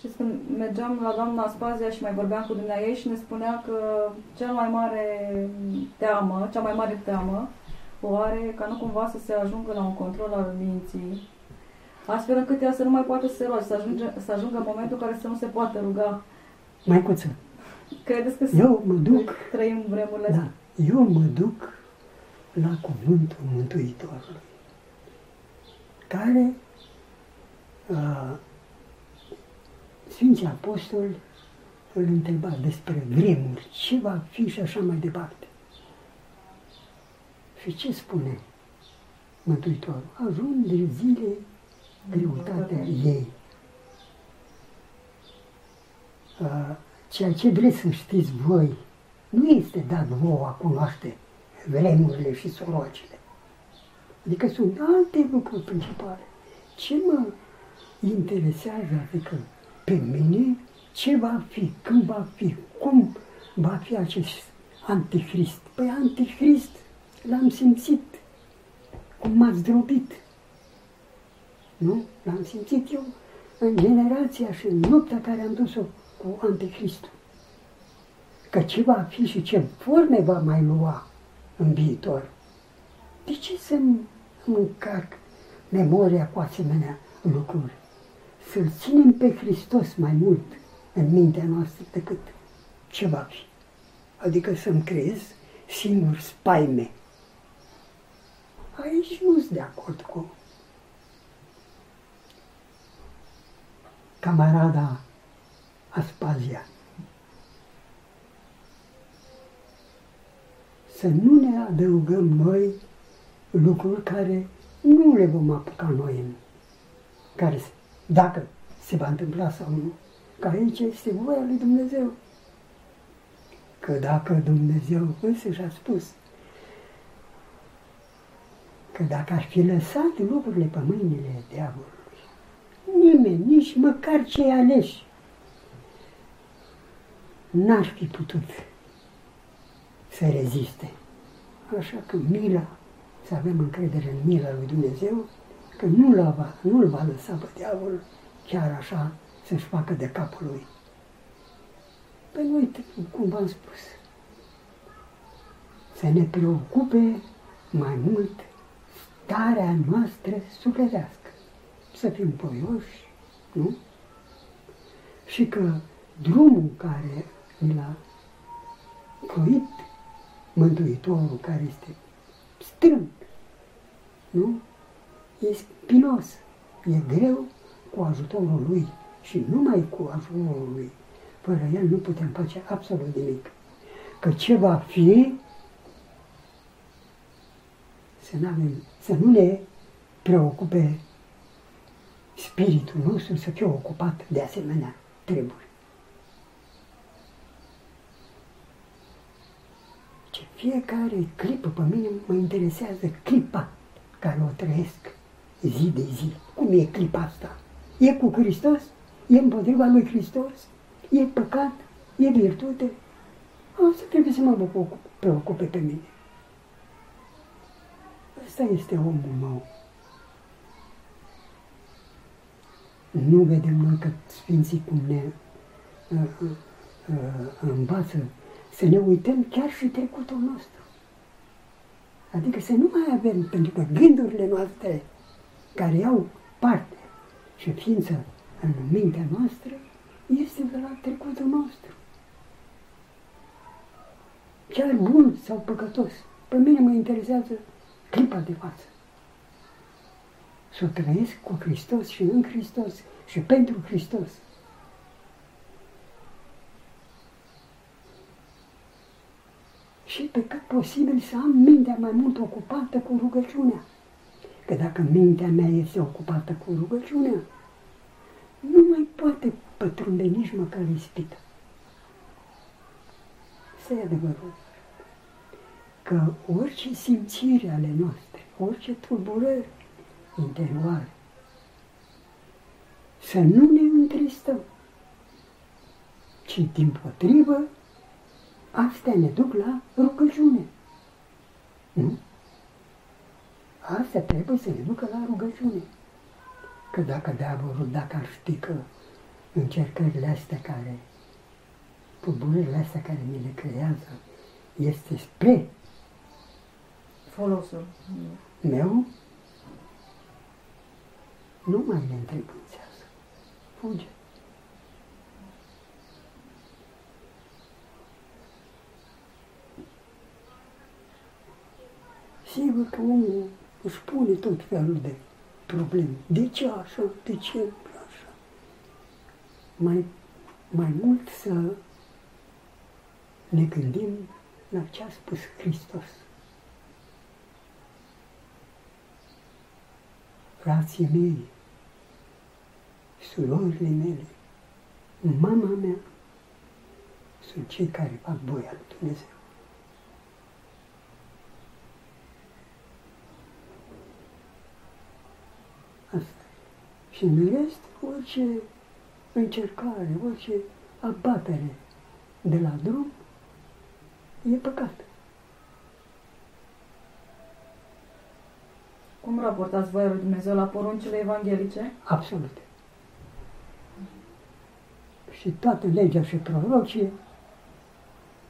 Știți, când mergeam la doamna Spazia și mai vorbeam cu dumneavoastră și ne spunea că cea mai mare teamă, cea mai mare teamă o are ca nu cumva să se ajungă la un control al minții, astfel încât ea să nu mai poată să se roage, să, ajunge, să ajungă în momentul în care să nu se poată ruga. Mai puțin. Credeți că Eu mă duc, trăim vremurile da, astea? eu mă duc la cuvântul Mântuitorului, care uh, Sfinții Apostoli îl întreba despre vremuri, ce va fi și așa mai departe. Și ce spune Mântuitorul? Ajung de zile greutatea ei. Uh, Ceea ce vreți să știți voi, nu este dat vouă a cunoaște vremurile și sorocile. Adică sunt alte lucruri principale. Ce mă interesează, adică pe mine, ce va fi, când va fi, cum va fi acest antichrist. Păi antichrist l-am simțit, cum m-a zdrobit. Nu? L-am simțit eu în generația și în noptea care am dus-o cu anticristul. Că ce va fi și ce forme va mai lua în viitor. De ce să-mi încarc memoria cu asemenea lucruri? Să-L ținem pe Hristos mai mult în mintea noastră decât ce va fi. Adică să-mi creez singur spaime. Aici nu sunt de acord cu camarada Aspazia. Să nu ne adăugăm noi lucruri care nu le vom apuca noi în care, se- dacă se va întâmpla sau nu. Că aici este voia lui Dumnezeu. Că dacă Dumnezeu însuși a spus că dacă aș fi lăsat lucrurile pe mâinile diavolului, nimeni, nici măcar cei aleși, n-ar fi putut să reziste. Așa că mila, să avem încredere în mila lui Dumnezeu, că nu-l va, nu va lăsa pe diavol chiar așa să-și facă de capul lui. Păi uite, cum v-am spus, să ne preocupe mai mult starea noastră sufletească. Să fim poioși, nu? Și că drumul care ni l-a croit Mântuitorul, care este strâmb, nu? E spinos, e greu cu ajutorul lui și numai cu ajutorul lui. Fără el nu putem face absolut nimic. Că ce va fi, să, n-avem, să nu ne preocupe spiritul nostru să fie ocupat de asemenea treburi. Ce fiecare clipă pe mine mă interesează clipa care o trăiesc zi de zi. Cum e clipa asta? E cu Hristos? E împotriva lui Hristos? E păcat? E virtute? Asta trebuie să mă preocupe pe mine. Ăsta este omul meu. Nu vedem noi că Sfinții cum ne uh, uh, uh, învață să ne uităm chiar și trecutul nostru. Adică să nu mai avem, pentru că gândurile noastre care iau parte și ființă în mintea noastră este de la trecutul nostru. Chiar bun sau păcătos. Pe mine mă interesează clipa de față. Să o trăiesc cu Hristos și în Hristos și pentru Hristos. Și pe cât posibil să am mintea mai mult ocupată cu rugăciunea. Că dacă mintea mea este ocupată cu rugăciunea, nu mai poate pătrunde nici măcar ispită. Să e adevărul că orice simțire ale noastre, orice tulburări interioare, să nu ne întristăm, ci din potrivă, astea ne duc la rugăciune. Nu? Astea trebuie să ne ducă la rugăciune. Că dacă diavolul, dacă ar ști că încercările astea care, pulburările astea care mi le creează, este spre Folosul. meu, nu mai le întrebuințează. Fuge. Sigur că omul își pune tot felul de probleme. De ce așa? De ce așa? Mai, mai mult să ne gândim la ce a spus Hristos. Frații mei, surorile mele, mama mea, sunt cei care fac voia lui Dumnezeu. Asta. Și în rest, orice încercare, orice abatere de la drum, e păcat. Cum raportați voia lui Dumnezeu la poruncile evanghelice? Absolut. Și toată legea și prorocii,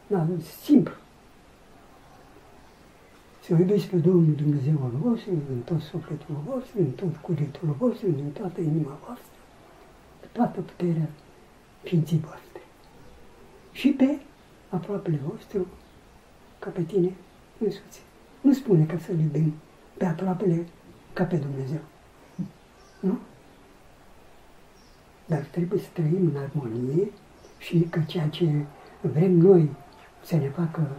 da, simplu. Să iubiți pe Domnul Dumnezeul vostru din tot sufletul vostru, din tot cugetul vostru, din toată inima voastră, cu toată puterea ființii voastre. Și pe aproapele vostru, ca pe tine însuți. Nu spune că să-L iubim pe aproapele ca pe Dumnezeu. Nu? Dar trebuie să trăim în armonie și că ceea ce vrem noi să ne facă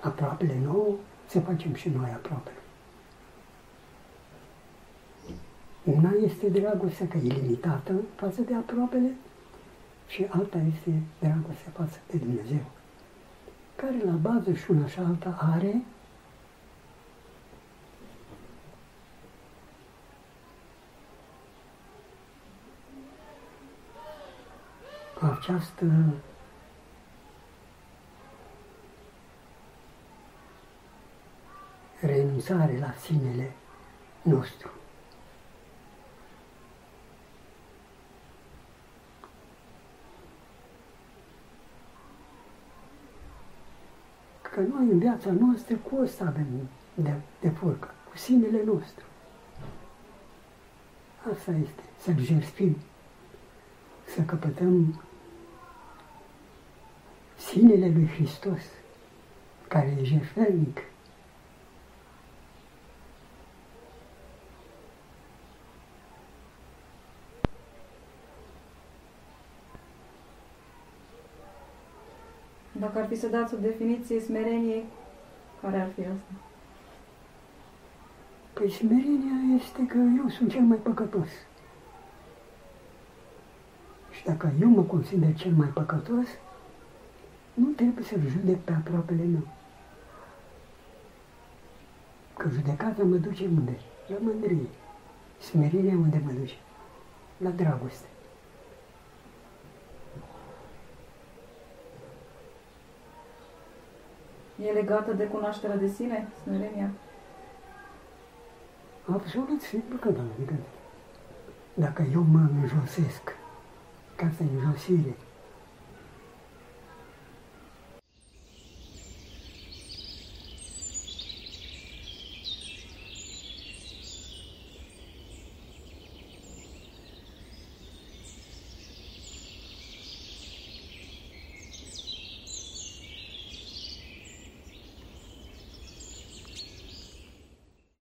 aproapele nou, să facem și noi aproape. Una este dragostea că e limitată față de aproapele și alta este dragostea față de Dumnezeu, care la bază și una și alta are această renunțare la sinele nostru. Că noi în viața noastră cu ăsta avem de, de furcă, cu sinele nostru. Asta este, să-L jertfim, să căpătăm sinele lui Hristos, care e jertfelnic, Dacă ar fi să dați o definiție smereniei, care ar fi asta? Păi smerenia este că eu sunt cel mai păcătos. Și dacă eu mă consider cel mai păcătos, nu trebuie să-l judec pe aproapele meu. Că judecata mă duce unde? La mândrie. Smerenia unde mă duce? La dragoste. E legată de cunoașterea de sine, smerenia? Absolut simplu că da, adică dacă eu mă înjosesc, ca să înjosire,